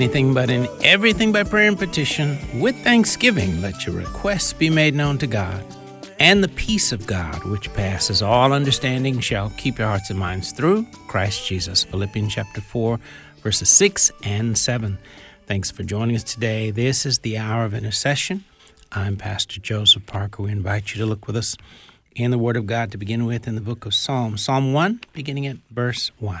anything, but in everything by prayer and petition, with thanksgiving, let your requests be made known to God. And the peace of God, which passes all understanding, shall keep your hearts and minds through Christ Jesus. Philippians chapter 4, verses 6 and 7. Thanks for joining us today. This is the hour of intercession. I'm Pastor Joseph Parker. We invite you to look with us in the Word of God to begin with in the book of Psalms. Psalm 1, beginning at verse 1.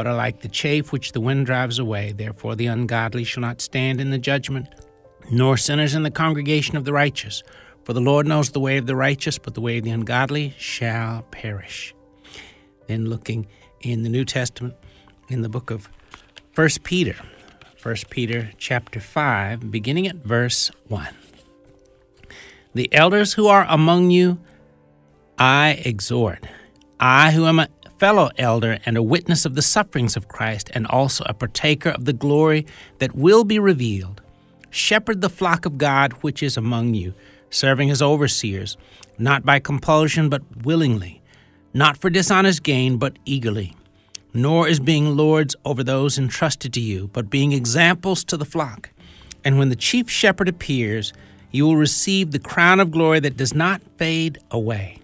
but are like the chaff which the wind drives away. Therefore, the ungodly shall not stand in the judgment, nor sinners in the congregation of the righteous. For the Lord knows the way of the righteous, but the way of the ungodly shall perish. Then, looking in the New Testament, in the book of 1 Peter, 1 Peter chapter 5, beginning at verse 1. The elders who are among you, I exhort. I, who am fellow elder and a witness of the sufferings of Christ, and also a partaker of the glory that will be revealed. Shepherd the flock of God which is among you, serving as overseers, not by compulsion, but willingly, not for dishonest gain, but eagerly, nor as being lords over those entrusted to you, but being examples to the flock. And when the chief shepherd appears, you will receive the crown of glory that does not fade away.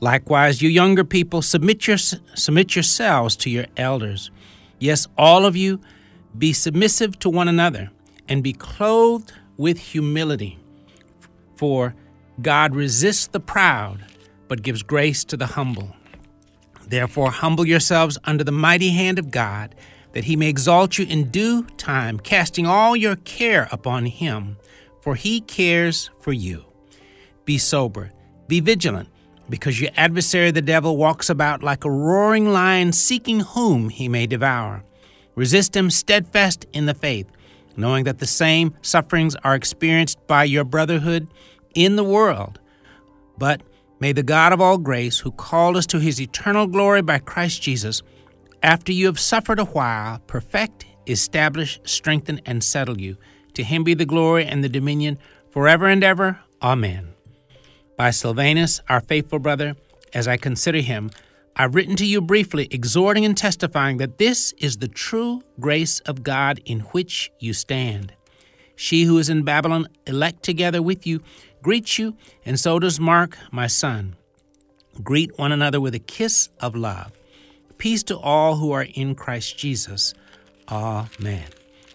Likewise, you younger people, submit, your, submit yourselves to your elders. Yes, all of you, be submissive to one another and be clothed with humility. For God resists the proud, but gives grace to the humble. Therefore, humble yourselves under the mighty hand of God, that he may exalt you in due time, casting all your care upon him, for he cares for you. Be sober, be vigilant because your adversary the devil walks about like a roaring lion seeking whom he may devour. Resist him steadfast in the faith, knowing that the same sufferings are experienced by your brotherhood in the world. But may the God of all grace, who called us to his eternal glory by Christ Jesus, after you have suffered a while, perfect, establish, strengthen, and settle you. To him be the glory and the dominion forever and ever. Amen. By Silvanus, our faithful brother, as I consider him, I've written to you briefly, exhorting and testifying that this is the true grace of God in which you stand. She who is in Babylon, elect together with you, greets you, and so does Mark, my son. Greet one another with a kiss of love. Peace to all who are in Christ Jesus. Amen.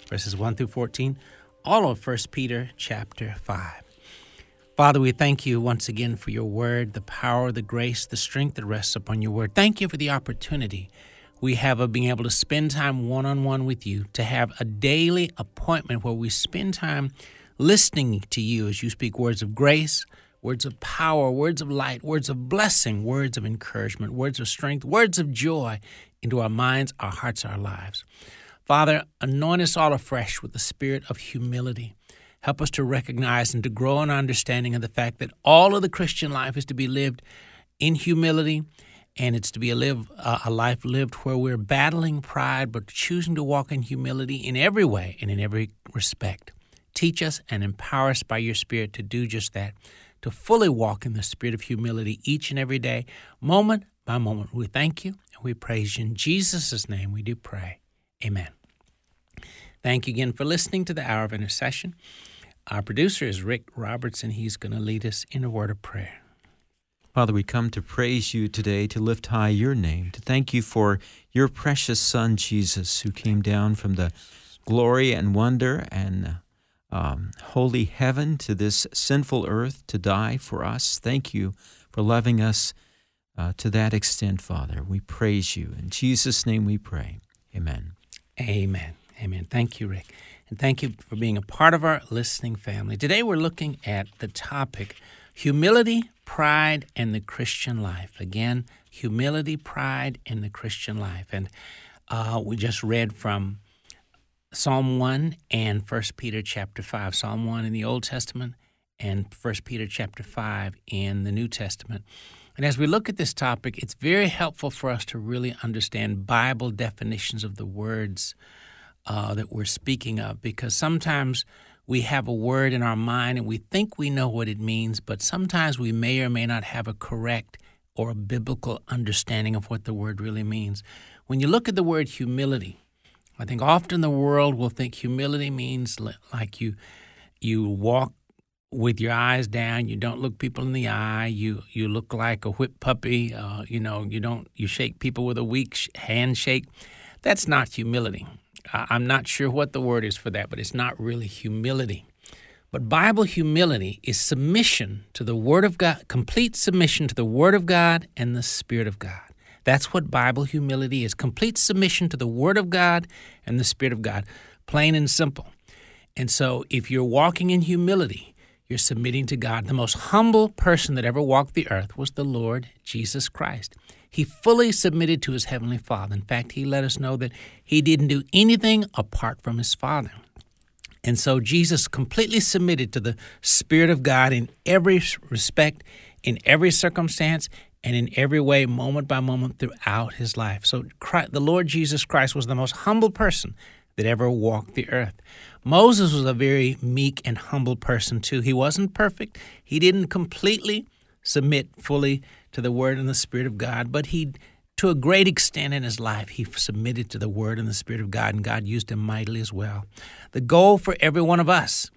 Verses 1 through 14, all of 1 Peter chapter 5. Father, we thank you once again for your word, the power, the grace, the strength that rests upon your word. Thank you for the opportunity we have of being able to spend time one on one with you, to have a daily appointment where we spend time listening to you as you speak words of grace, words of power, words of light, words of blessing, words of encouragement, words of strength, words of joy into our minds, our hearts, our lives. Father, anoint us all afresh with the spirit of humility Help us to recognize and to grow in our understanding of the fact that all of the Christian life is to be lived in humility and it's to be a live uh, a life lived where we're battling pride but choosing to walk in humility in every way and in every respect. Teach us and empower us by your spirit to do just that, to fully walk in the spirit of humility each and every day, moment by moment. We thank you and we praise you in Jesus' name. We do pray. Amen. Thank you again for listening to the Hour of Intercession. Our producer is Rick Robertson. He's going to lead us in a word of prayer. Father, we come to praise you today, to lift high your name, to thank you for your precious Son, Jesus, who came down from the glory and wonder and um, holy heaven to this sinful earth to die for us. Thank you for loving us uh, to that extent, Father. We praise you. In Jesus' name we pray. Amen. Amen. Amen. Thank you, Rick. And thank you for being a part of our listening family. Today we're looking at the topic humility, pride, and the Christian life. Again, humility, pride, and the Christian life. And uh, we just read from Psalm 1 and 1 Peter chapter 5. Psalm 1 in the Old Testament and 1 Peter chapter 5 in the New Testament. And as we look at this topic, it's very helpful for us to really understand Bible definitions of the words uh, that we're speaking of because sometimes we have a word in our mind and we think we know what it means, but sometimes we may or may not have a correct or a biblical understanding of what the word really means. When you look at the word humility, I think often the world will think humility means like you you walk with your eyes down, you don't look people in the eye, you you look like a whipped puppy, uh, you know, you don't you shake people with a weak handshake. That's not humility. I'm not sure what the word is for that, but it's not really humility. But Bible humility is submission to the Word of God, complete submission to the Word of God and the Spirit of God. That's what Bible humility is complete submission to the Word of God and the Spirit of God, plain and simple. And so, if you're walking in humility, you're submitting to God. The most humble person that ever walked the earth was the Lord Jesus Christ. He fully submitted to his heavenly Father. In fact, he let us know that he didn't do anything apart from his Father. And so Jesus completely submitted to the Spirit of God in every respect, in every circumstance, and in every way, moment by moment, throughout his life. So Christ, the Lord Jesus Christ was the most humble person that ever walked the earth. Moses was a very meek and humble person, too. He wasn't perfect, he didn't completely submit fully to the Word and the Spirit of God, but he, to a great extent in his life, he submitted to the Word and the Spirit of God, and God used him mightily as well. The goal for every one of us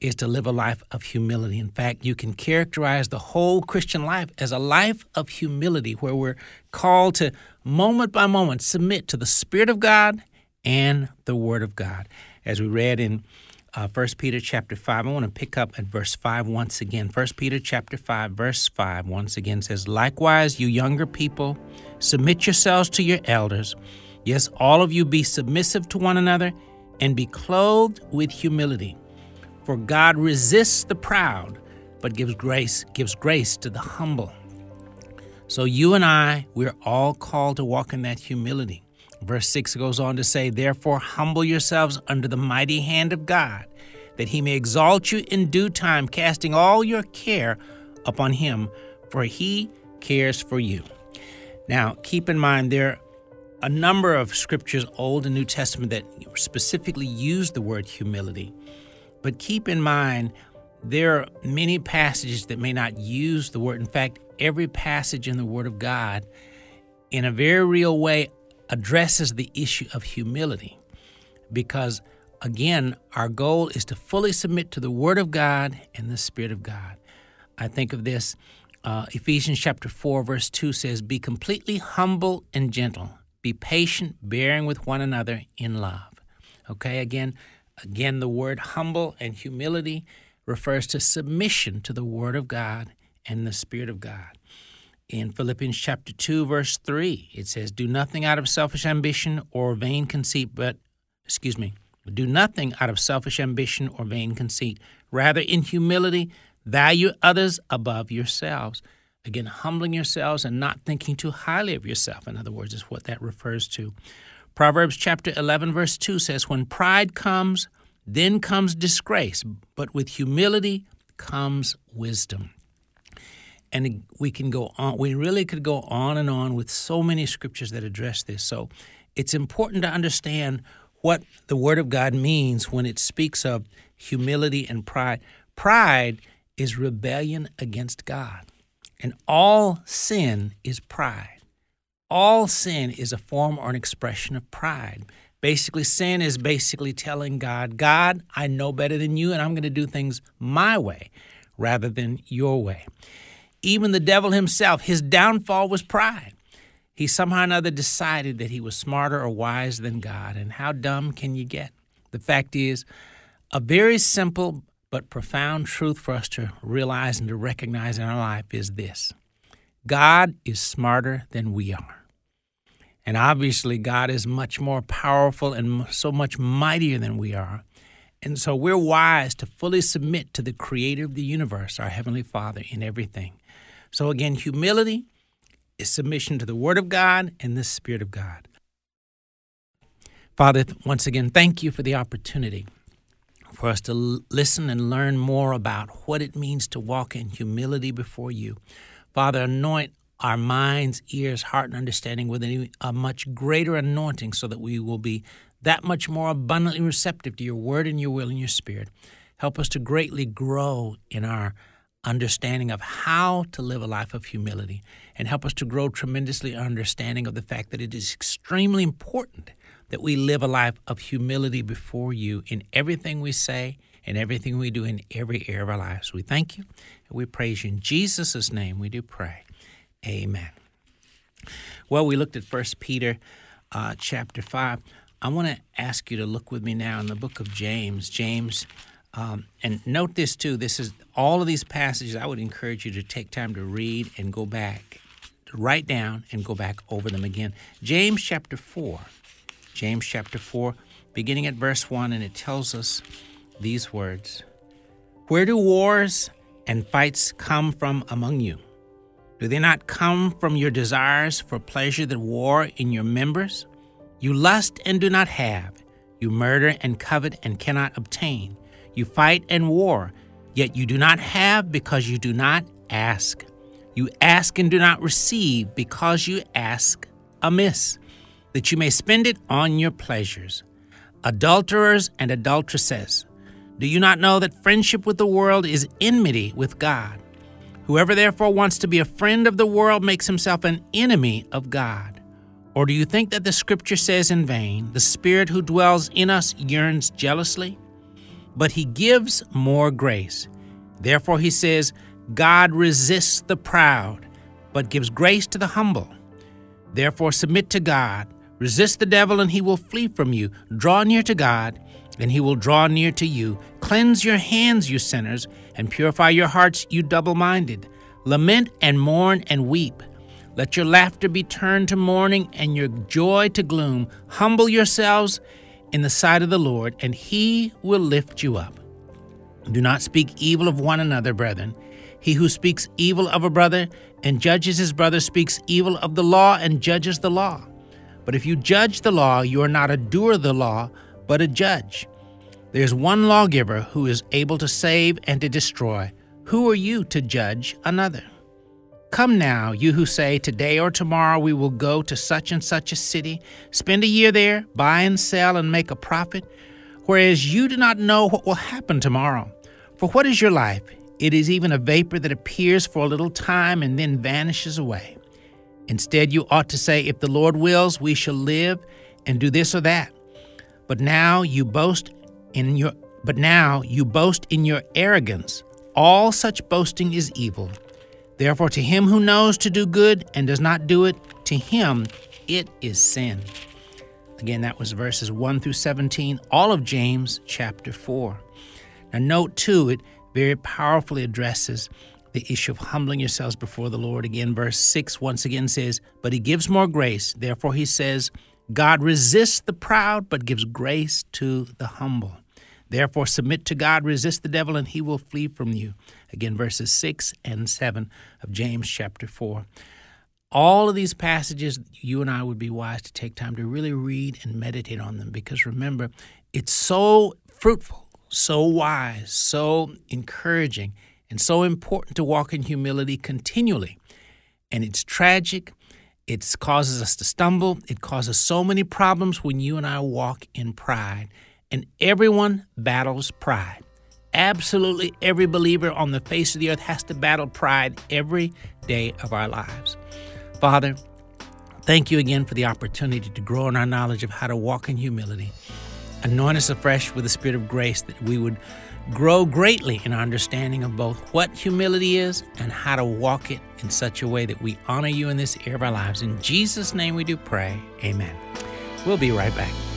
is to live a life of humility. In fact, you can characterize the whole Christian life as a life of humility where we're called to moment by moment submit to the Spirit of God and the Word of God. As we read in uh, 1 Peter chapter 5. I want to pick up at verse 5 once again. 1 Peter chapter 5, verse 5 once again says, Likewise, you younger people, submit yourselves to your elders. Yes, all of you be submissive to one another and be clothed with humility. For God resists the proud, but gives grace, gives grace to the humble. So you and I, we're all called to walk in that humility. Verse 6 goes on to say, Therefore, humble yourselves under the mighty hand of God, that he may exalt you in due time, casting all your care upon him, for he cares for you. Now, keep in mind, there are a number of scriptures, Old and New Testament, that specifically use the word humility. But keep in mind, there are many passages that may not use the word. In fact, every passage in the Word of God, in a very real way, addresses the issue of humility because, again, our goal is to fully submit to the Word of God and the Spirit of God. I think of this. Uh, Ephesians chapter 4, verse 2 says, Be completely humble and gentle. Be patient, bearing with one another in love. Okay, again, again, the word humble and humility refers to submission to the Word of God and the Spirit of God in Philippians chapter 2 verse 3 it says do nothing out of selfish ambition or vain conceit but excuse me. Do nothing out of selfish ambition or vain conceit. Rather in humility value others above yourselves. Again humbling yourselves and not thinking too highly of yourself. In other words is what that refers to. Proverbs chapter 11 verse 2 says when pride comes then comes disgrace but with humility comes wisdom and we can go on we really could go on and on with so many scriptures that address this. So it's important to understand what the word of god means when it speaks of humility and pride. Pride is rebellion against god and all sin is pride. All sin is a form or an expression of pride. Basically sin is basically telling god god i know better than you and i'm going to do things my way rather than your way even the devil himself, his downfall was pride. He somehow or another decided that he was smarter or wise than God. And how dumb can you get? The fact is, a very simple but profound truth for us to realize and to recognize in our life is this God is smarter than we are. And obviously, God is much more powerful and so much mightier than we are. And so we're wise to fully submit to the creator of the universe, our Heavenly Father, in everything. So again, humility is submission to the Word of God and the Spirit of God. Father, once again, thank you for the opportunity for us to listen and learn more about what it means to walk in humility before you. Father, anoint our minds, ears, heart, and understanding with a much greater anointing so that we will be that much more abundantly receptive to your word and your will and your spirit. Help us to greatly grow in our understanding of how to live a life of humility and help us to grow tremendously understanding of the fact that it is extremely important that we live a life of humility before you in everything we say and everything we do in every area of our lives. We thank you and we praise you. In Jesus' name we do pray. Amen. Well, we looked at First Peter uh, chapter 5. I want to ask you to look with me now in the book of James. James, um, and note this too. This is all of these passages. I would encourage you to take time to read and go back, write down and go back over them again. James chapter 4. James chapter 4, beginning at verse 1, and it tells us these words Where do wars and fights come from among you? Do they not come from your desires for pleasure that war in your members? You lust and do not have. You murder and covet and cannot obtain. You fight and war, yet you do not have because you do not ask. You ask and do not receive because you ask amiss, that you may spend it on your pleasures. Adulterers and adulteresses, do you not know that friendship with the world is enmity with God? Whoever therefore wants to be a friend of the world makes himself an enemy of God. Or do you think that the scripture says in vain, the Spirit who dwells in us yearns jealously? But he gives more grace. Therefore he says, God resists the proud, but gives grace to the humble. Therefore submit to God, resist the devil, and he will flee from you. Draw near to God, and he will draw near to you. Cleanse your hands, you sinners, and purify your hearts, you double minded. Lament and mourn and weep. Let your laughter be turned to mourning and your joy to gloom. Humble yourselves in the sight of the Lord, and he will lift you up. Do not speak evil of one another, brethren. He who speaks evil of a brother and judges his brother speaks evil of the law and judges the law. But if you judge the law, you are not a doer of the law, but a judge. There is one lawgiver who is able to save and to destroy. Who are you to judge another? Come now, you who say, Today or tomorrow we will go to such and such a city, spend a year there, buy and sell, and make a profit, whereas you do not know what will happen tomorrow. For what is your life? It is even a vapor that appears for a little time and then vanishes away. Instead, you ought to say, If the Lord wills, we shall live and do this or that. But now you boast in your but now you boast in your arrogance. All such boasting is evil. Therefore, to him who knows to do good and does not do it, to him it is sin. Again, that was verses 1 through 17, all of James chapter 4. Now, note too, it very powerfully addresses the issue of humbling yourselves before the Lord. Again, verse 6 once again says, But he gives more grace. Therefore, he says, God resists the proud, but gives grace to the humble. Therefore, submit to God, resist the devil, and he will flee from you. Again, verses 6 and 7 of James chapter 4. All of these passages, you and I would be wise to take time to really read and meditate on them because remember, it's so fruitful, so wise, so encouraging, and so important to walk in humility continually. And it's tragic. It causes us to stumble. It causes so many problems when you and I walk in pride and everyone battles pride. Absolutely every believer on the face of the earth has to battle pride every day of our lives. Father, thank you again for the opportunity to grow in our knowledge of how to walk in humility. Anoint us afresh with the Spirit of grace that we would grow greatly in our understanding of both what humility is and how to walk it in such a way that we honor you in this area of our lives. In Jesus' name we do pray. Amen. We'll be right back.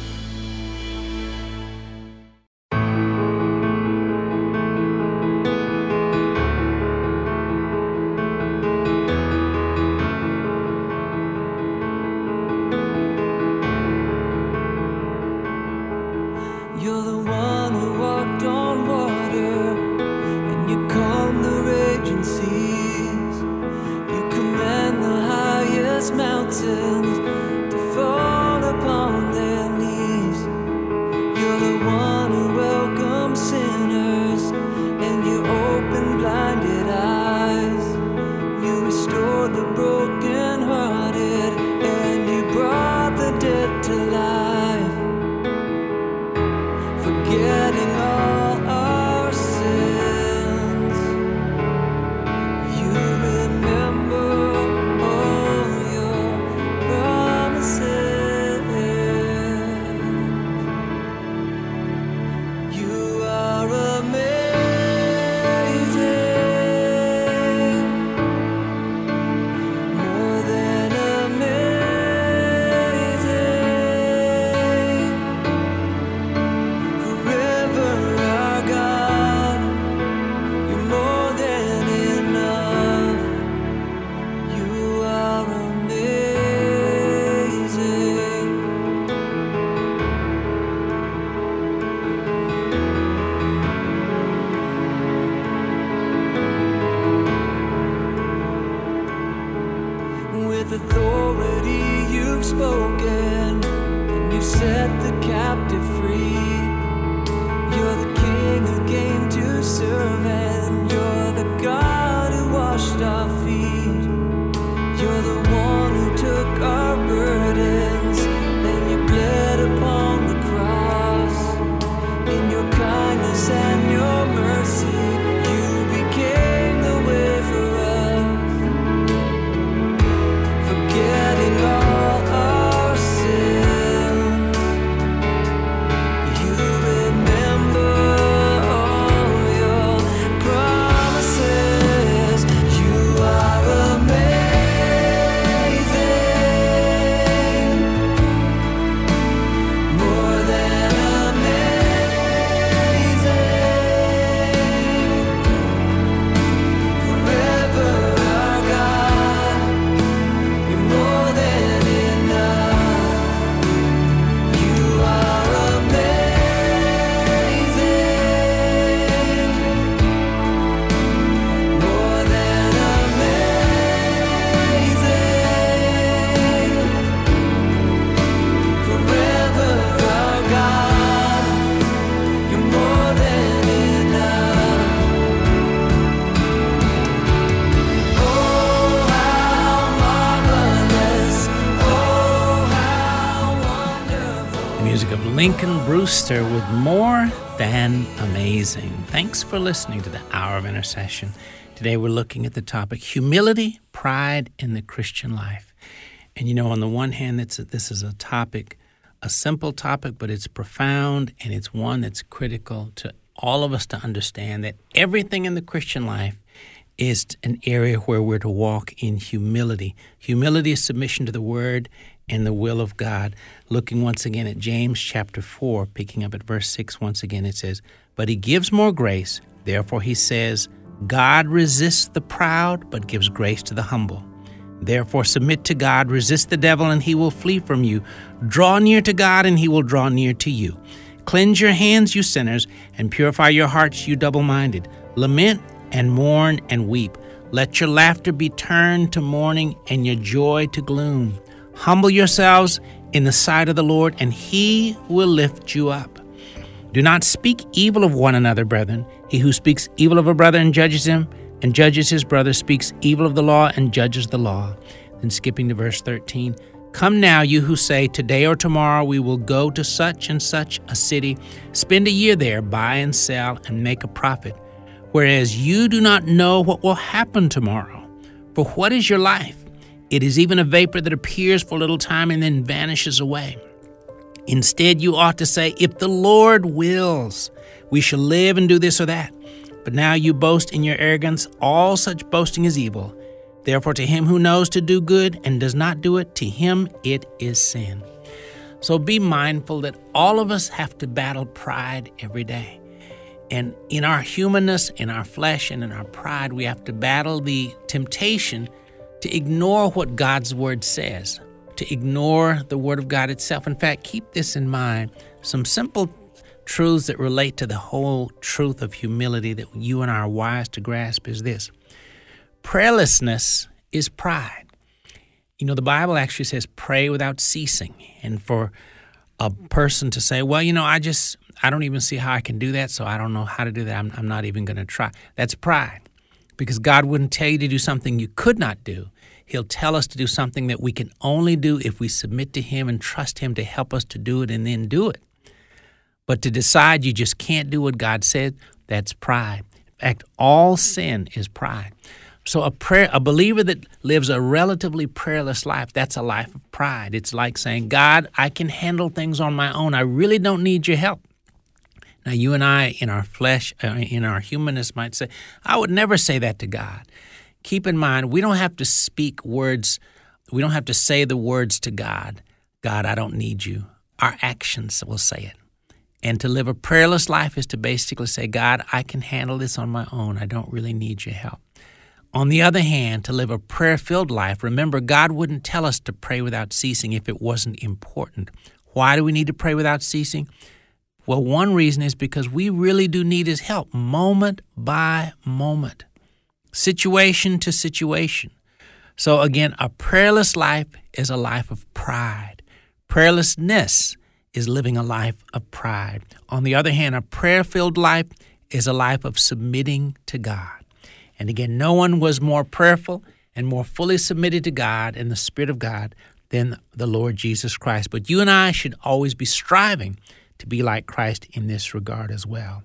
with authority you've spoken, and you've set the captive free. You're the king who came to serve, and you're the God who washed our feet. Lincoln Brewster with More Than Amazing. Thanks for listening to the Hour of Intercession. Today we're looking at the topic humility, pride in the Christian life. And you know, on the one hand, it's this is a topic, a simple topic, but it's profound and it's one that's critical to all of us to understand that everything in the Christian life is an area where we're to walk in humility. Humility is submission to the Word and the will of God. Looking once again at James chapter 4, picking up at verse 6 once again, it says, But he gives more grace. Therefore he says, God resists the proud, but gives grace to the humble. Therefore submit to God, resist the devil, and he will flee from you. Draw near to God, and he will draw near to you. Cleanse your hands, you sinners, and purify your hearts, you double minded. Lament and mourn and weep. Let your laughter be turned to mourning and your joy to gloom. Humble yourselves in the sight of the Lord, and he will lift you up. Do not speak evil of one another, brethren. He who speaks evil of a brother and judges him, and judges his brother, speaks evil of the law and judges the law. Then skipping to verse 13. Come now, you who say, Today or tomorrow we will go to such and such a city, spend a year there, buy and sell, and make a profit. Whereas you do not know what will happen tomorrow. For what is your life? It is even a vapor that appears for a little time and then vanishes away. Instead, you ought to say, If the Lord wills, we shall live and do this or that. But now you boast in your arrogance. All such boasting is evil. Therefore, to him who knows to do good and does not do it, to him it is sin. So be mindful that all of us have to battle pride every day. And in our humanness, in our flesh, and in our pride, we have to battle the temptation to ignore what God's Word says, to ignore the Word of God itself. In fact, keep this in mind some simple truths that relate to the whole truth of humility that you and I are wise to grasp is this prayerlessness is pride. You know, the Bible actually says pray without ceasing. And for a person to say, well, you know, I just, I don't even see how I can do that, so I don't know how to do that. I'm, I'm not even going to try. That's pride because God wouldn't tell you to do something you could not do. He'll tell us to do something that we can only do if we submit to Him and trust Him to help us to do it and then do it. But to decide you just can't do what God said, that's pride. In fact, all sin is pride. So a prayer a believer that lives a relatively prayerless life, that's a life of pride. It's like saying, "God, I can handle things on my own. I really don't need your help." Now, you and I, in our flesh, uh, in our humanness, might say, I would never say that to God. Keep in mind, we don't have to speak words, we don't have to say the words to God, God, I don't need you. Our actions will say it. And to live a prayerless life is to basically say, God, I can handle this on my own. I don't really need your help. On the other hand, to live a prayer filled life, remember, God wouldn't tell us to pray without ceasing if it wasn't important. Why do we need to pray without ceasing? Well, one reason is because we really do need His help moment by moment, situation to situation. So, again, a prayerless life is a life of pride. Prayerlessness is living a life of pride. On the other hand, a prayer filled life is a life of submitting to God. And again, no one was more prayerful and more fully submitted to God and the Spirit of God than the Lord Jesus Christ. But you and I should always be striving to be like Christ in this regard as well.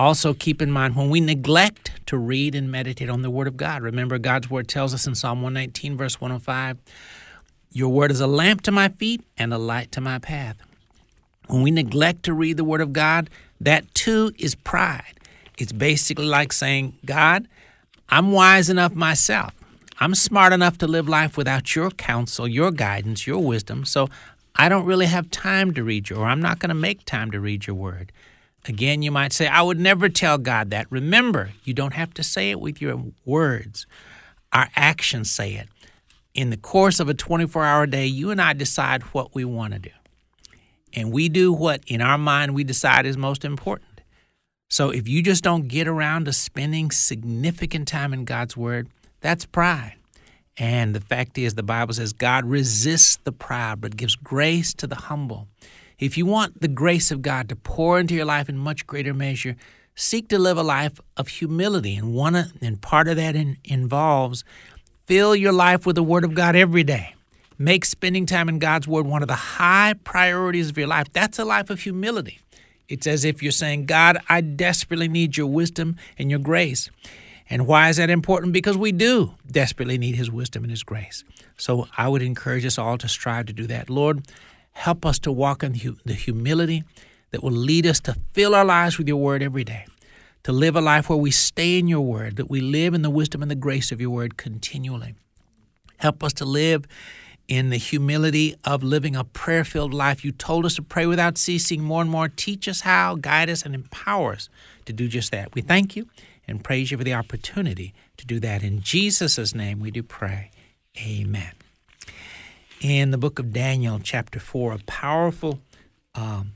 Also, keep in mind when we neglect to read and meditate on the Word of God, remember God's Word tells us in Psalm 119, verse 105, Your Word is a lamp to my feet and a light to my path. When we neglect to read the Word of God, that too is pride. It's basically like saying, God, I'm wise enough myself. I'm smart enough to live life without your counsel, your guidance, your wisdom, so I don't really have time to read you, or I'm not going to make time to read your word. Again, you might say, I would never tell God that. Remember, you don't have to say it with your words. Our actions say it. In the course of a 24 hour day, you and I decide what we want to do. And we do what in our mind we decide is most important. So if you just don't get around to spending significant time in God's Word, that's pride. And the fact is, the Bible says God resists the proud but gives grace to the humble. If you want the grace of God to pour into your life in much greater measure, seek to live a life of humility. And one and part of that in, involves fill your life with the Word of God every day. Make spending time in God's Word one of the high priorities of your life. That's a life of humility. It's as if you're saying, God, I desperately need your wisdom and your grace. And why is that important? Because we do desperately need His wisdom and His grace. So I would encourage us all to strive to do that. Lord, help us to walk in the humility that will lead us to fill our lives with your word every day, to live a life where we stay in your word, that we live in the wisdom and the grace of your word continually. Help us to live in the humility of living a prayer filled life. You told us to pray without ceasing more and more. Teach us how, guide us, and empower us to do just that. We thank you and praise you for the opportunity to do that. In Jesus' name we do pray. Amen. In the book of Daniel, chapter 4, a powerful um,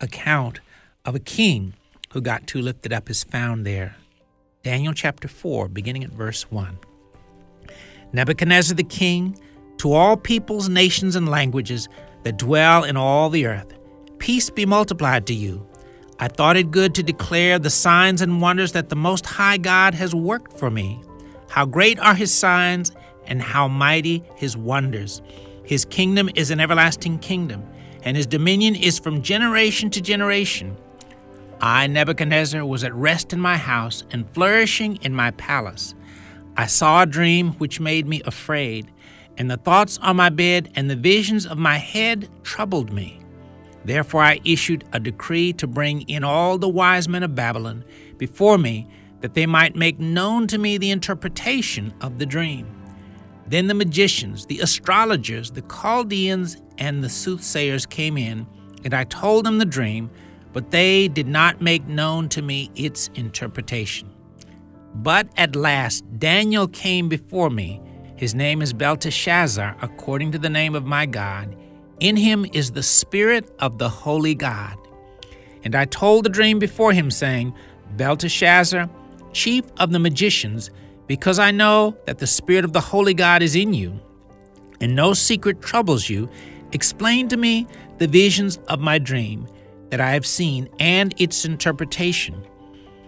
account of a king who got too lifted up is found there. Daniel chapter 4, beginning at verse 1. Nebuchadnezzar the king, to all peoples, nations, and languages that dwell in all the earth, peace be multiplied to you. I thought it good to declare the signs and wonders that the Most High God has worked for me. How great are his signs and how mighty his wonders. His kingdom is an everlasting kingdom, and his dominion is from generation to generation. I, Nebuchadnezzar, was at rest in my house and flourishing in my palace. I saw a dream which made me afraid, and the thoughts on my bed and the visions of my head troubled me. Therefore I issued a decree to bring in all the wise men of Babylon before me, that they might make known to me the interpretation of the dream. Then the magicians, the astrologers, the Chaldeans, and the soothsayers came in, and I told them the dream, but they did not make known to me its interpretation. But at last Daniel came before me. His name is Belteshazzar, according to the name of my God in him is the Spirit of the Holy God. And I told the dream before him, saying, Belteshazzar, chief of the magicians, because I know that the Spirit of the Holy God is in you, and no secret troubles you, explain to me the visions of my dream that I have seen and its interpretation.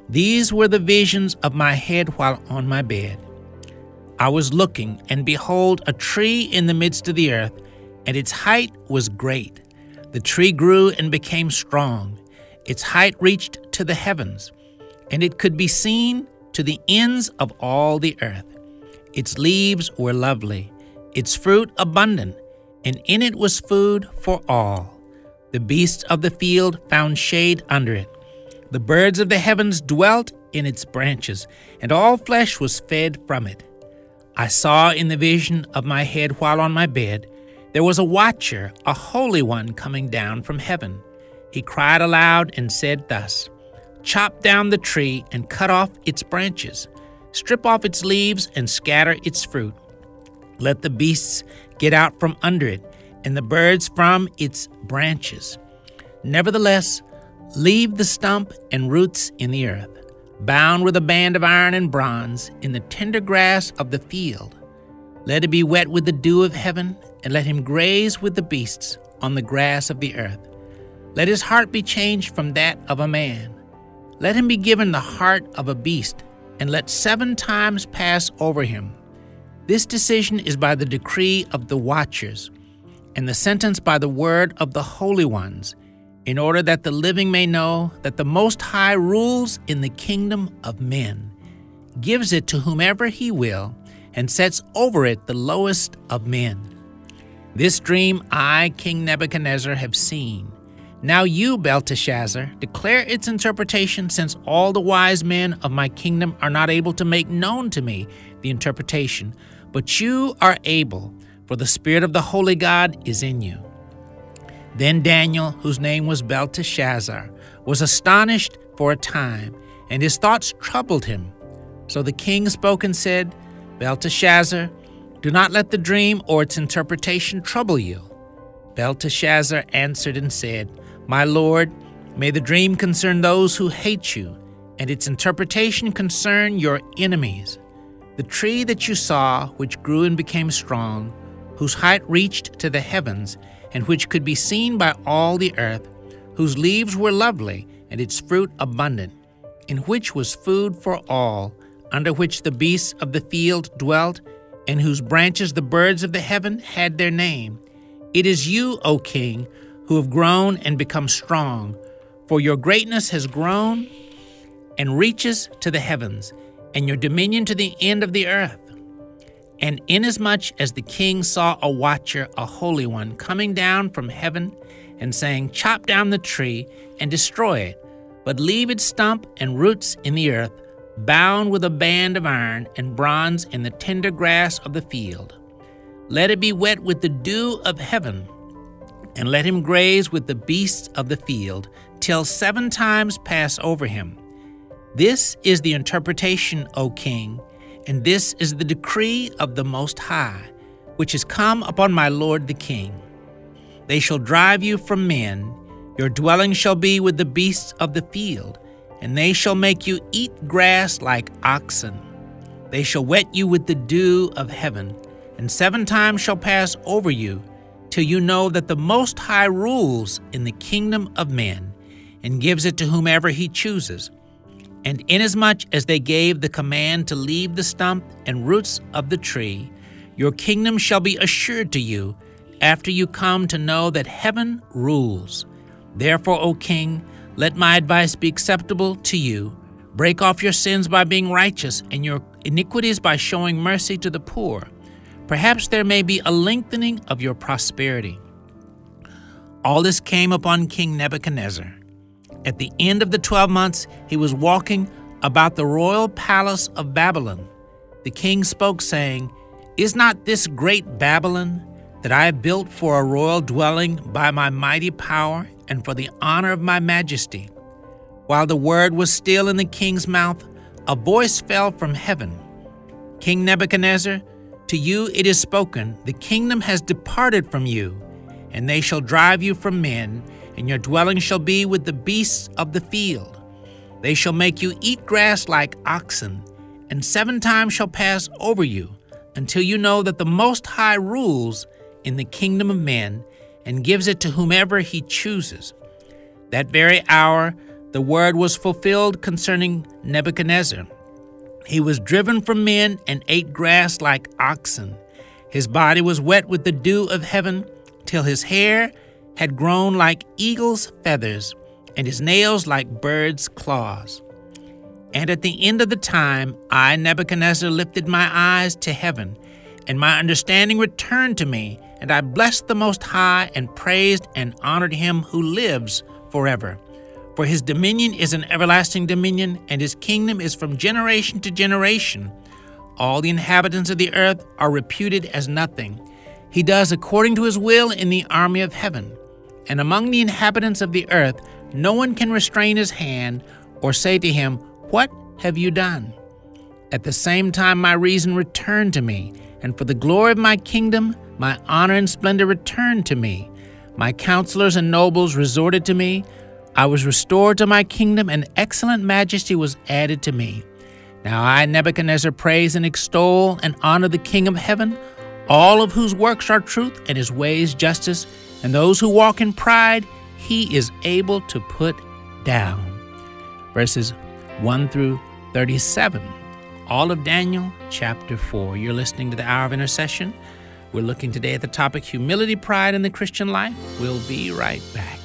These were the visions of my head while on my bed. I was looking, and behold, a tree in the midst of the earth and its height was great. The tree grew and became strong. Its height reached to the heavens, and it could be seen to the ends of all the earth. Its leaves were lovely, its fruit abundant, and in it was food for all. The beasts of the field found shade under it. The birds of the heavens dwelt in its branches, and all flesh was fed from it. I saw in the vision of my head while on my bed, there was a watcher, a holy one, coming down from heaven. He cried aloud and said thus Chop down the tree and cut off its branches, strip off its leaves and scatter its fruit. Let the beasts get out from under it, and the birds from its branches. Nevertheless, leave the stump and roots in the earth, bound with a band of iron and bronze in the tender grass of the field. Let it be wet with the dew of heaven, and let him graze with the beasts on the grass of the earth. Let his heart be changed from that of a man. Let him be given the heart of a beast, and let seven times pass over him. This decision is by the decree of the watchers, and the sentence by the word of the holy ones, in order that the living may know that the Most High rules in the kingdom of men, gives it to whomever he will, and sets over it the lowest of men. This dream I, King Nebuchadnezzar, have seen. Now you, Belteshazzar, declare its interpretation, since all the wise men of my kingdom are not able to make known to me the interpretation, but you are able, for the Spirit of the Holy God is in you. Then Daniel, whose name was Belteshazzar, was astonished for a time, and his thoughts troubled him. So the king spoke and said, Belteshazzar, do not let the dream or its interpretation trouble you. Belteshazzar answered and said, my Lord, may the dream concern those who hate you, and its interpretation concern your enemies. The tree that you saw, which grew and became strong, whose height reached to the heavens, and which could be seen by all the earth, whose leaves were lovely, and its fruit abundant, in which was food for all, under which the beasts of the field dwelt, and whose branches the birds of the heaven had their name. It is you, O king, who have grown and become strong, for your greatness has grown and reaches to the heavens, and your dominion to the end of the earth. And inasmuch as the king saw a watcher, a holy one, coming down from heaven and saying, Chop down the tree and destroy it, but leave its stump and roots in the earth, bound with a band of iron and bronze in the tender grass of the field. Let it be wet with the dew of heaven and let him graze with the beasts of the field, till seven times pass over him. This is the interpretation, O king, and this is the decree of the Most High, which is come upon my lord the king. They shall drive you from men, your dwelling shall be with the beasts of the field, and they shall make you eat grass like oxen. They shall wet you with the dew of heaven, and seven times shall pass over you till you know that the Most High rules in the kingdom of men and gives it to whomever he chooses. And inasmuch as they gave the command to leave the stump and roots of the tree, your kingdom shall be assured to you after you come to know that heaven rules. Therefore, O king, let my advice be acceptable to you. Break off your sins by being righteous, and your iniquities by showing mercy to the poor Perhaps there may be a lengthening of your prosperity. All this came upon King Nebuchadnezzar. At the end of the twelve months, he was walking about the royal palace of Babylon. The king spoke, saying, Is not this great Babylon that I have built for a royal dwelling by my mighty power and for the honor of my majesty? While the word was still in the king's mouth, a voice fell from heaven King Nebuchadnezzar, to you it is spoken, The kingdom has departed from you, and they shall drive you from men, and your dwelling shall be with the beasts of the field. They shall make you eat grass like oxen, and seven times shall pass over you, until you know that the Most High rules in the kingdom of men, and gives it to whomever he chooses. That very hour the word was fulfilled concerning Nebuchadnezzar. He was driven from men and ate grass like oxen. His body was wet with the dew of heaven, till his hair had grown like eagle's feathers, and his nails like birds' claws. And at the end of the time, I, Nebuchadnezzar, lifted my eyes to heaven, and my understanding returned to me, and I blessed the Most High, and praised and honored him who lives forever. For his dominion is an everlasting dominion, and his kingdom is from generation to generation. All the inhabitants of the earth are reputed as nothing. He does according to his will in the army of heaven. And among the inhabitants of the earth, no one can restrain his hand or say to him, What have you done? At the same time, my reason returned to me, and for the glory of my kingdom, my honor and splendor returned to me. My counselors and nobles resorted to me. I was restored to my kingdom, and excellent majesty was added to me. Now I, Nebuchadnezzar, praise and extol and honor the King of heaven, all of whose works are truth and his ways justice, and those who walk in pride, he is able to put down. Verses 1 through 37. All of Daniel chapter 4. You're listening to the Hour of Intercession. We're looking today at the topic humility, pride, in the Christian life. We'll be right back.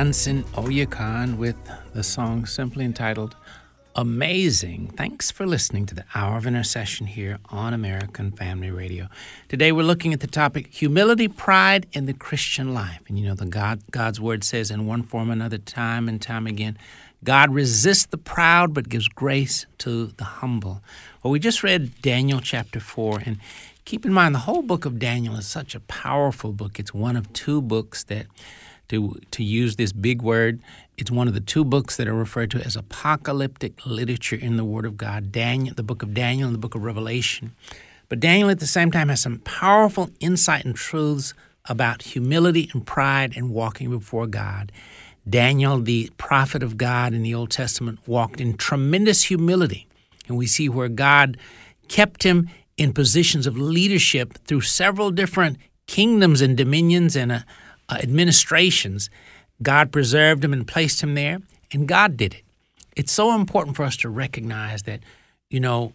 Dunsin Oyekan with the song simply entitled Amazing. Thanks for listening to the Hour of Intercession here on American Family Radio. Today we're looking at the topic humility, pride, in the Christian life. And you know, the God God's word says in one form or another, time and time again, God resists the proud but gives grace to the humble. Well, we just read Daniel chapter 4, and keep in mind the whole book of Daniel is such a powerful book. It's one of two books that, to, to use this big word, it's one of the two books that are referred to as apocalyptic literature in the Word of God Daniel, the book of Daniel and the book of Revelation. But Daniel at the same time has some powerful insight and truths about humility and pride and walking before God. Daniel, the prophet of God in the Old Testament, walked in tremendous humility. And we see where God kept him in positions of leadership through several different kingdoms and dominions and a Uh, administrations. God preserved him and placed him there, and God did it. It's so important for us to recognize that, you know,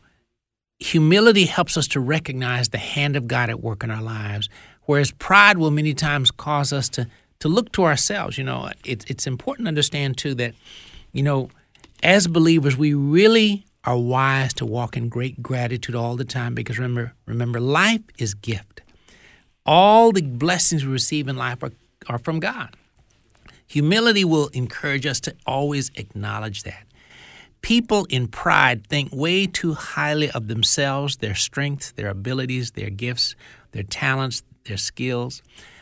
humility helps us to recognize the hand of God at work in our lives, whereas pride will many times cause us to to look to ourselves. You know, it's it's important to understand too that, you know, as believers, we really are wise to walk in great gratitude all the time because remember, remember, life is gift. All the blessings we receive in life are, are from God. Humility will encourage us to always acknowledge that. People in pride think way too highly of themselves, their strengths, their abilities, their gifts, their talents, their skills.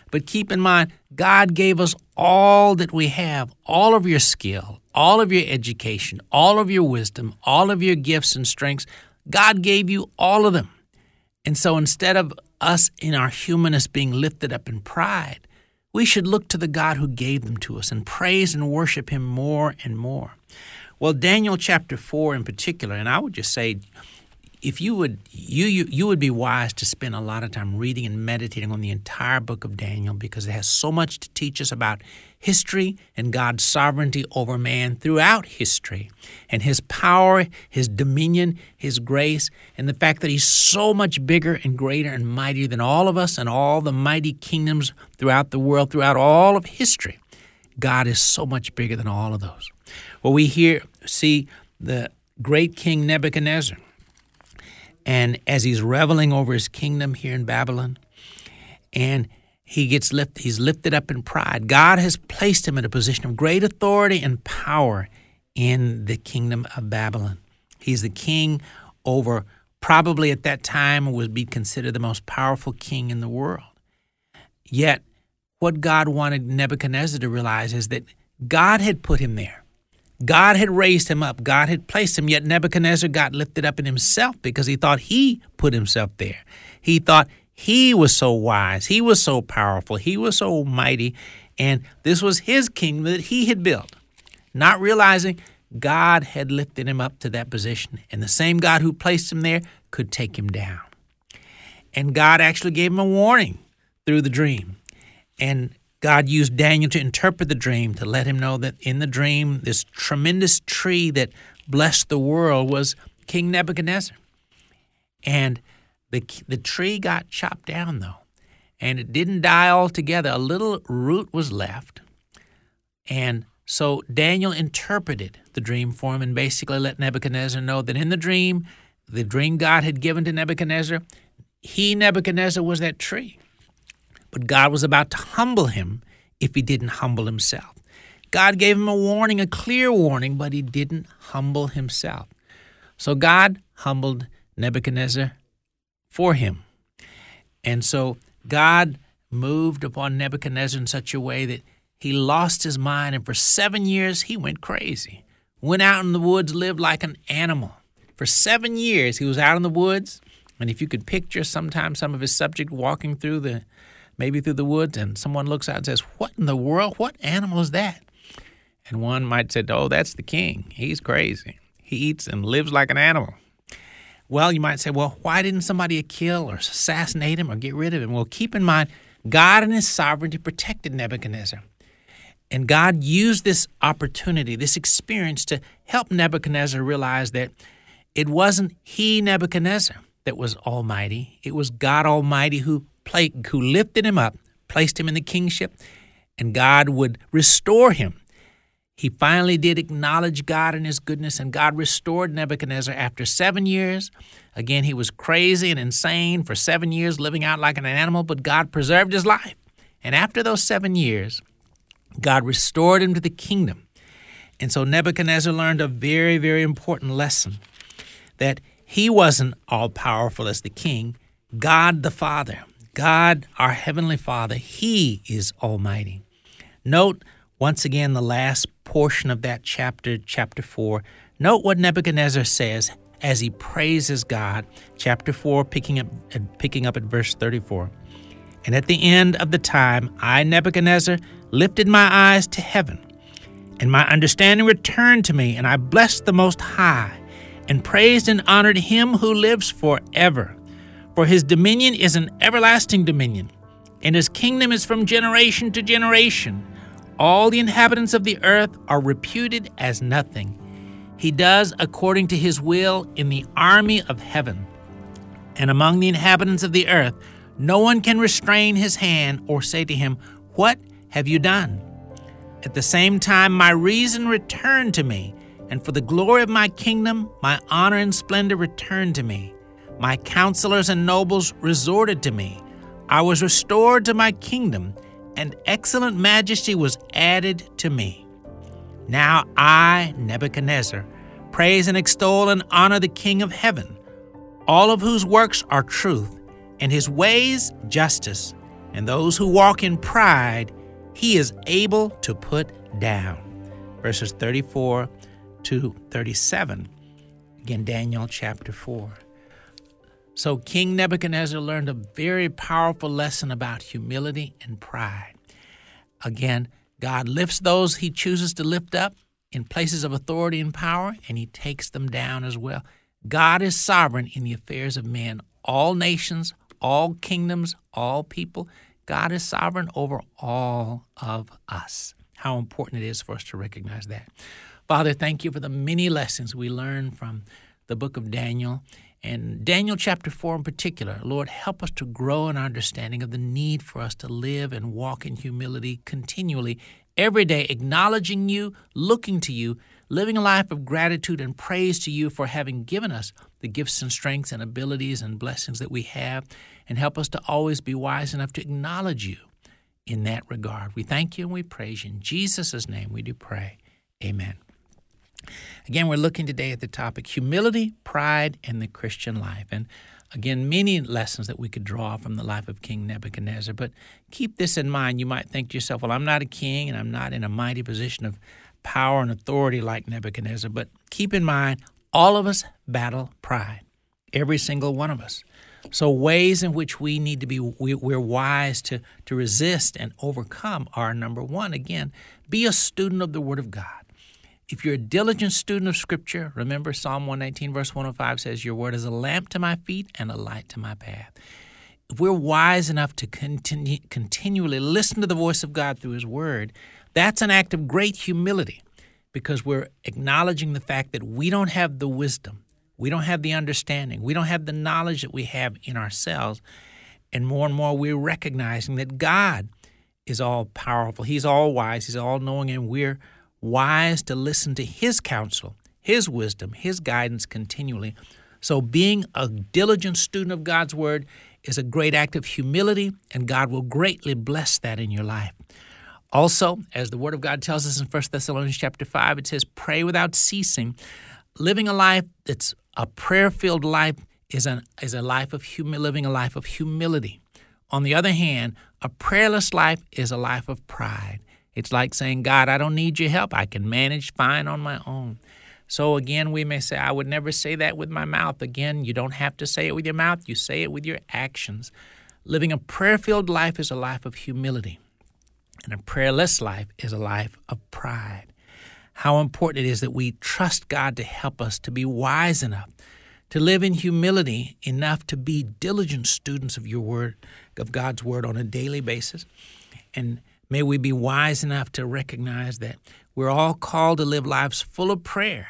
But keep in mind, God gave us all that we have all of your skill, all of your education, all of your wisdom, all of your gifts and strengths. God gave you all of them. And so instead of us in our humanness being lifted up in pride, we should look to the God who gave them to us and praise and worship Him more and more. Well, Daniel chapter 4 in particular, and I would just say, if you would you, you you would be wise to spend a lot of time reading and meditating on the entire book of Daniel because it has so much to teach us about history and God's sovereignty over man throughout history and his power, his dominion, his grace, and the fact that he's so much bigger and greater and mightier than all of us and all the mighty kingdoms throughout the world, throughout all of history. God is so much bigger than all of those. Well, we hear see the great king Nebuchadnezzar and as he's reveling over his kingdom here in Babylon, and he gets lifted, he's lifted up in pride. God has placed him in a position of great authority and power in the kingdom of Babylon. He's the king over probably at that time would be considered the most powerful king in the world. Yet, what God wanted Nebuchadnezzar to realize is that God had put him there. God had raised him up, God had placed him, yet Nebuchadnezzar got lifted up in himself because he thought he put himself there. He thought he was so wise, he was so powerful, he was so mighty, and this was his kingdom that he had built. Not realizing God had lifted him up to that position, and the same God who placed him there could take him down. And God actually gave him a warning through the dream. And God used Daniel to interpret the dream to let him know that in the dream, this tremendous tree that blessed the world was King Nebuchadnezzar. And the, the tree got chopped down, though, and it didn't die altogether. A little root was left. And so Daniel interpreted the dream for him and basically let Nebuchadnezzar know that in the dream, the dream God had given to Nebuchadnezzar, he, Nebuchadnezzar, was that tree. But God was about to humble him if he didn't humble himself. God gave him a warning, a clear warning, but he didn't humble himself. So God humbled Nebuchadnezzar for him. And so God moved upon Nebuchadnezzar in such a way that he lost his mind, and for seven years he went crazy. Went out in the woods, lived like an animal. For seven years he was out in the woods, and if you could picture sometimes some of his subject walking through the maybe through the woods, and someone looks out and says, What in the world? What animal is that? And one might say, Oh, that's the king. He's crazy. He eats and lives like an animal. Well, you might say, Well, why didn't somebody kill or assassinate him or get rid of him? Well, keep in mind, God and his sovereignty protected Nebuchadnezzar. And God used this opportunity, this experience, to help Nebuchadnezzar realize that it wasn't he, Nebuchadnezzar, that was almighty. It was God Almighty who who lifted him up, placed him in the kingship, and God would restore him. He finally did acknowledge God and his goodness, and God restored Nebuchadnezzar after seven years. Again, he was crazy and insane for seven years, living out like an animal, but God preserved his life. And after those seven years, God restored him to the kingdom. And so Nebuchadnezzar learned a very, very important lesson that he wasn't all powerful as the king, God the Father God, our Heavenly Father, He is Almighty. Note once again the last portion of that chapter, chapter 4. Note what Nebuchadnezzar says as he praises God. Chapter 4, picking up, uh, picking up at verse 34. And at the end of the time, I, Nebuchadnezzar, lifted my eyes to heaven, and my understanding returned to me, and I blessed the Most High, and praised and honored him who lives forever for his dominion is an everlasting dominion, and his kingdom is from generation to generation. All the inhabitants of the earth are reputed as nothing. He does according to his will in the army of heaven. And among the inhabitants of the earth, no one can restrain his hand or say to him, What have you done? At the same time, my reason returned to me, and for the glory of my kingdom, my honor and splendor returned to me. My counselors and nobles resorted to me. I was restored to my kingdom, and excellent majesty was added to me. Now I, Nebuchadnezzar, Praise and extol and honor the King of heaven, all of whose works are truth, and his ways justice, and those who walk in pride he is able to put down. Verses 34 to 37. Again, Daniel chapter 4. So King Nebuchadnezzar learned a very powerful lesson about humility and pride. Again, God lifts those he chooses to lift up in places of authority and power, and he takes them down as well. God is sovereign in the affairs of men, all nations, all kingdoms, all people. God is sovereign over all of us. How important it is for us to recognize that. Father, thank you for the many lessons we learn from the book of Daniel and Daniel chapter 4 in particular. Lord, help us to grow in our understanding of the need for us to live and walk in humility continually, every day, acknowledging you, looking to you, living a life of gratitude and praise to you for having given us the gifts and strengths and abilities and blessings that we have, and help us to always be wise enough to acknowledge you in that regard. We thank you and we praise you. In Jesus' name we do pray. Amen. Again, we're looking today at the topic humility, pride, and the Christian life. And again, many lessons that we could draw from the life of King Nebuchadnezzar. But keep this in mind. You might think to yourself, well, I'm not a king and I'm not in a mighty position of power and authority like Nebuchadnezzar. But keep in mind, all of us battle pride, every single one of us. So, ways in which we need to be, we, we're wise to, to resist and overcome are number one, again, be a student of the Word of God. If you're a diligent student of Scripture, remember Psalm 119, verse 105 says, Your word is a lamp to my feet and a light to my path. If we're wise enough to continue, continually listen to the voice of God through His word, that's an act of great humility because we're acknowledging the fact that we don't have the wisdom, we don't have the understanding, we don't have the knowledge that we have in ourselves. And more and more, we're recognizing that God is all powerful, He's all wise, He's all knowing, and we're wise to listen to His counsel, His wisdom, His guidance continually. So, being a diligent student of God's Word is a great act of humility, and God will greatly bless that in your life. Also, as the Word of God tells us in 1 Thessalonians chapter 5, it says, Pray without ceasing. Living a life that's a prayer filled life is, an, is a life of humi- living a life of humility. On the other hand, a prayerless life is a life of pride. It's like saying, God, I don't need your help. I can manage fine on my own. So again, we may say, I would never say that with my mouth. Again, you don't have to say it with your mouth, you say it with your actions. Living a prayer filled life is a life of humility, and a prayerless life is a life of pride. How important it is that we trust God to help us to be wise enough to live in humility enough to be diligent students of your word, of God's word on a daily basis, and May we be wise enough to recognize that we're all called to live lives full of prayer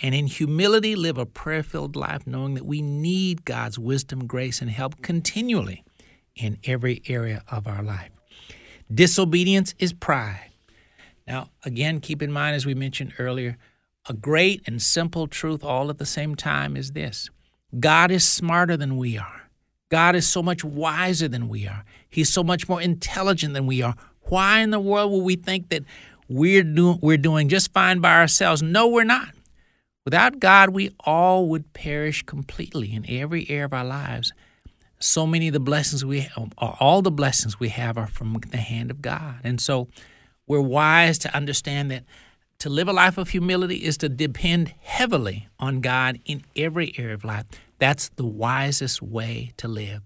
and in humility live a prayer filled life, knowing that we need God's wisdom, grace, and help continually in every area of our life. Disobedience is pride. Now, again, keep in mind, as we mentioned earlier, a great and simple truth all at the same time is this God is smarter than we are. God is so much wiser than we are. He's so much more intelligent than we are. Why in the world would we think that we're, do- we're doing just fine by ourselves? No, we're not. Without God, we all would perish completely in every area of our lives. So many of the blessings we have, all the blessings we have are from the hand of God. And so we're wise to understand that to live a life of humility is to depend heavily on God in every area of life. That's the wisest way to live.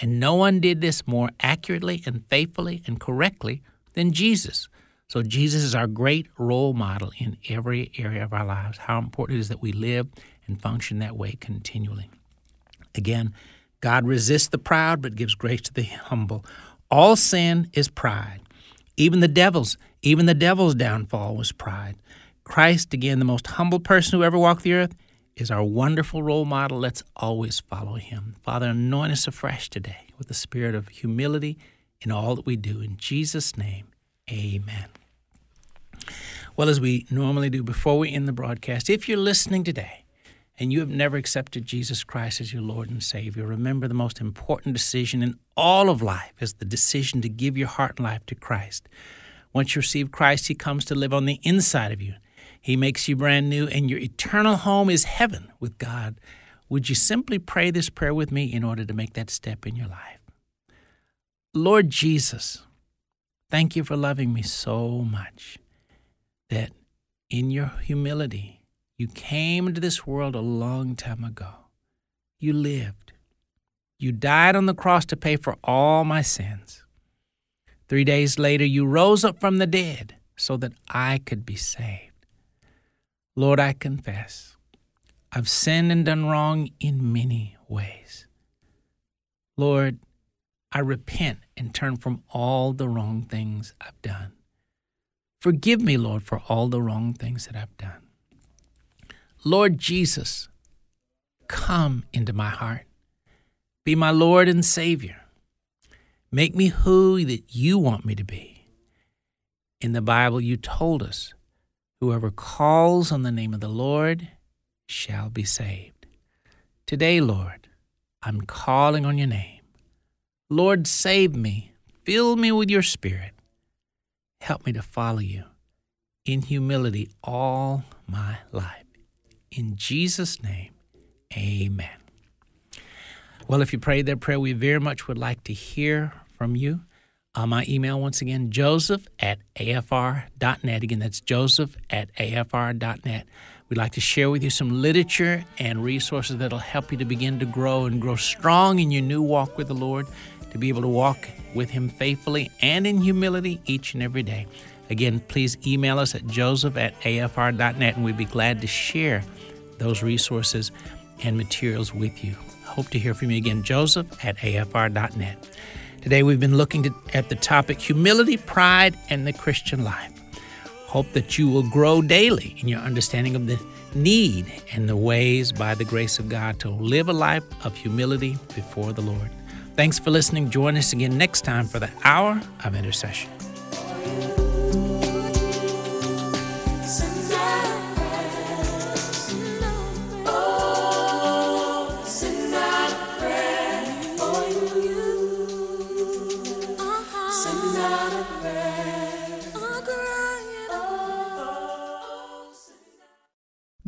And no one did this more accurately and faithfully and correctly than Jesus. So Jesus is our great role model in every area of our lives. How important it is that we live and function that way continually. Again, God resists the proud but gives grace to the humble. All sin is pride. Even the devil's, even the devil's downfall was pride. Christ, again, the most humble person who ever walked the earth, is our wonderful role model. Let's always follow him. Father, anoint us afresh today with the spirit of humility in all that we do. In Jesus' name, amen. Well, as we normally do before we end the broadcast, if you're listening today and you have never accepted Jesus Christ as your Lord and Savior, remember the most important decision in all of life is the decision to give your heart and life to Christ. Once you receive Christ, He comes to live on the inside of you. He makes you brand new, and your eternal home is heaven with God. Would you simply pray this prayer with me in order to make that step in your life? Lord Jesus, thank you for loving me so much that in your humility, you came into this world a long time ago. You lived. You died on the cross to pay for all my sins. Three days later, you rose up from the dead so that I could be saved. Lord, I confess I've sinned and done wrong in many ways. Lord, I repent and turn from all the wrong things I've done. Forgive me, Lord, for all the wrong things that I've done. Lord Jesus, come into my heart. Be my Lord and Savior. Make me who that you want me to be. In the Bible, you told us whoever calls on the name of the Lord shall be saved. Today, Lord, I'm calling on your name. Lord, save me. Fill me with your spirit. Help me to follow you in humility all my life. In Jesus' name, amen. Well, if you prayed that prayer, we very much would like to hear from you. Uh, my email, once again, joseph at afr.net. Again, that's joseph at afr.net. We'd like to share with you some literature and resources that'll help you to begin to grow and grow strong in your new walk with the Lord to be able to walk with Him faithfully and in humility each and every day. Again, please email us at joseph at afr.net and we'd be glad to share those resources and materials with you. Hope to hear from you again, joseph at afr.net. Today we've been looking to, at the topic humility, pride, and the Christian life. Hope that you will grow daily in your understanding of the need and the ways by the grace of God to live a life of humility before the Lord. Thanks for listening. Join us again next time for the Hour of Intercession.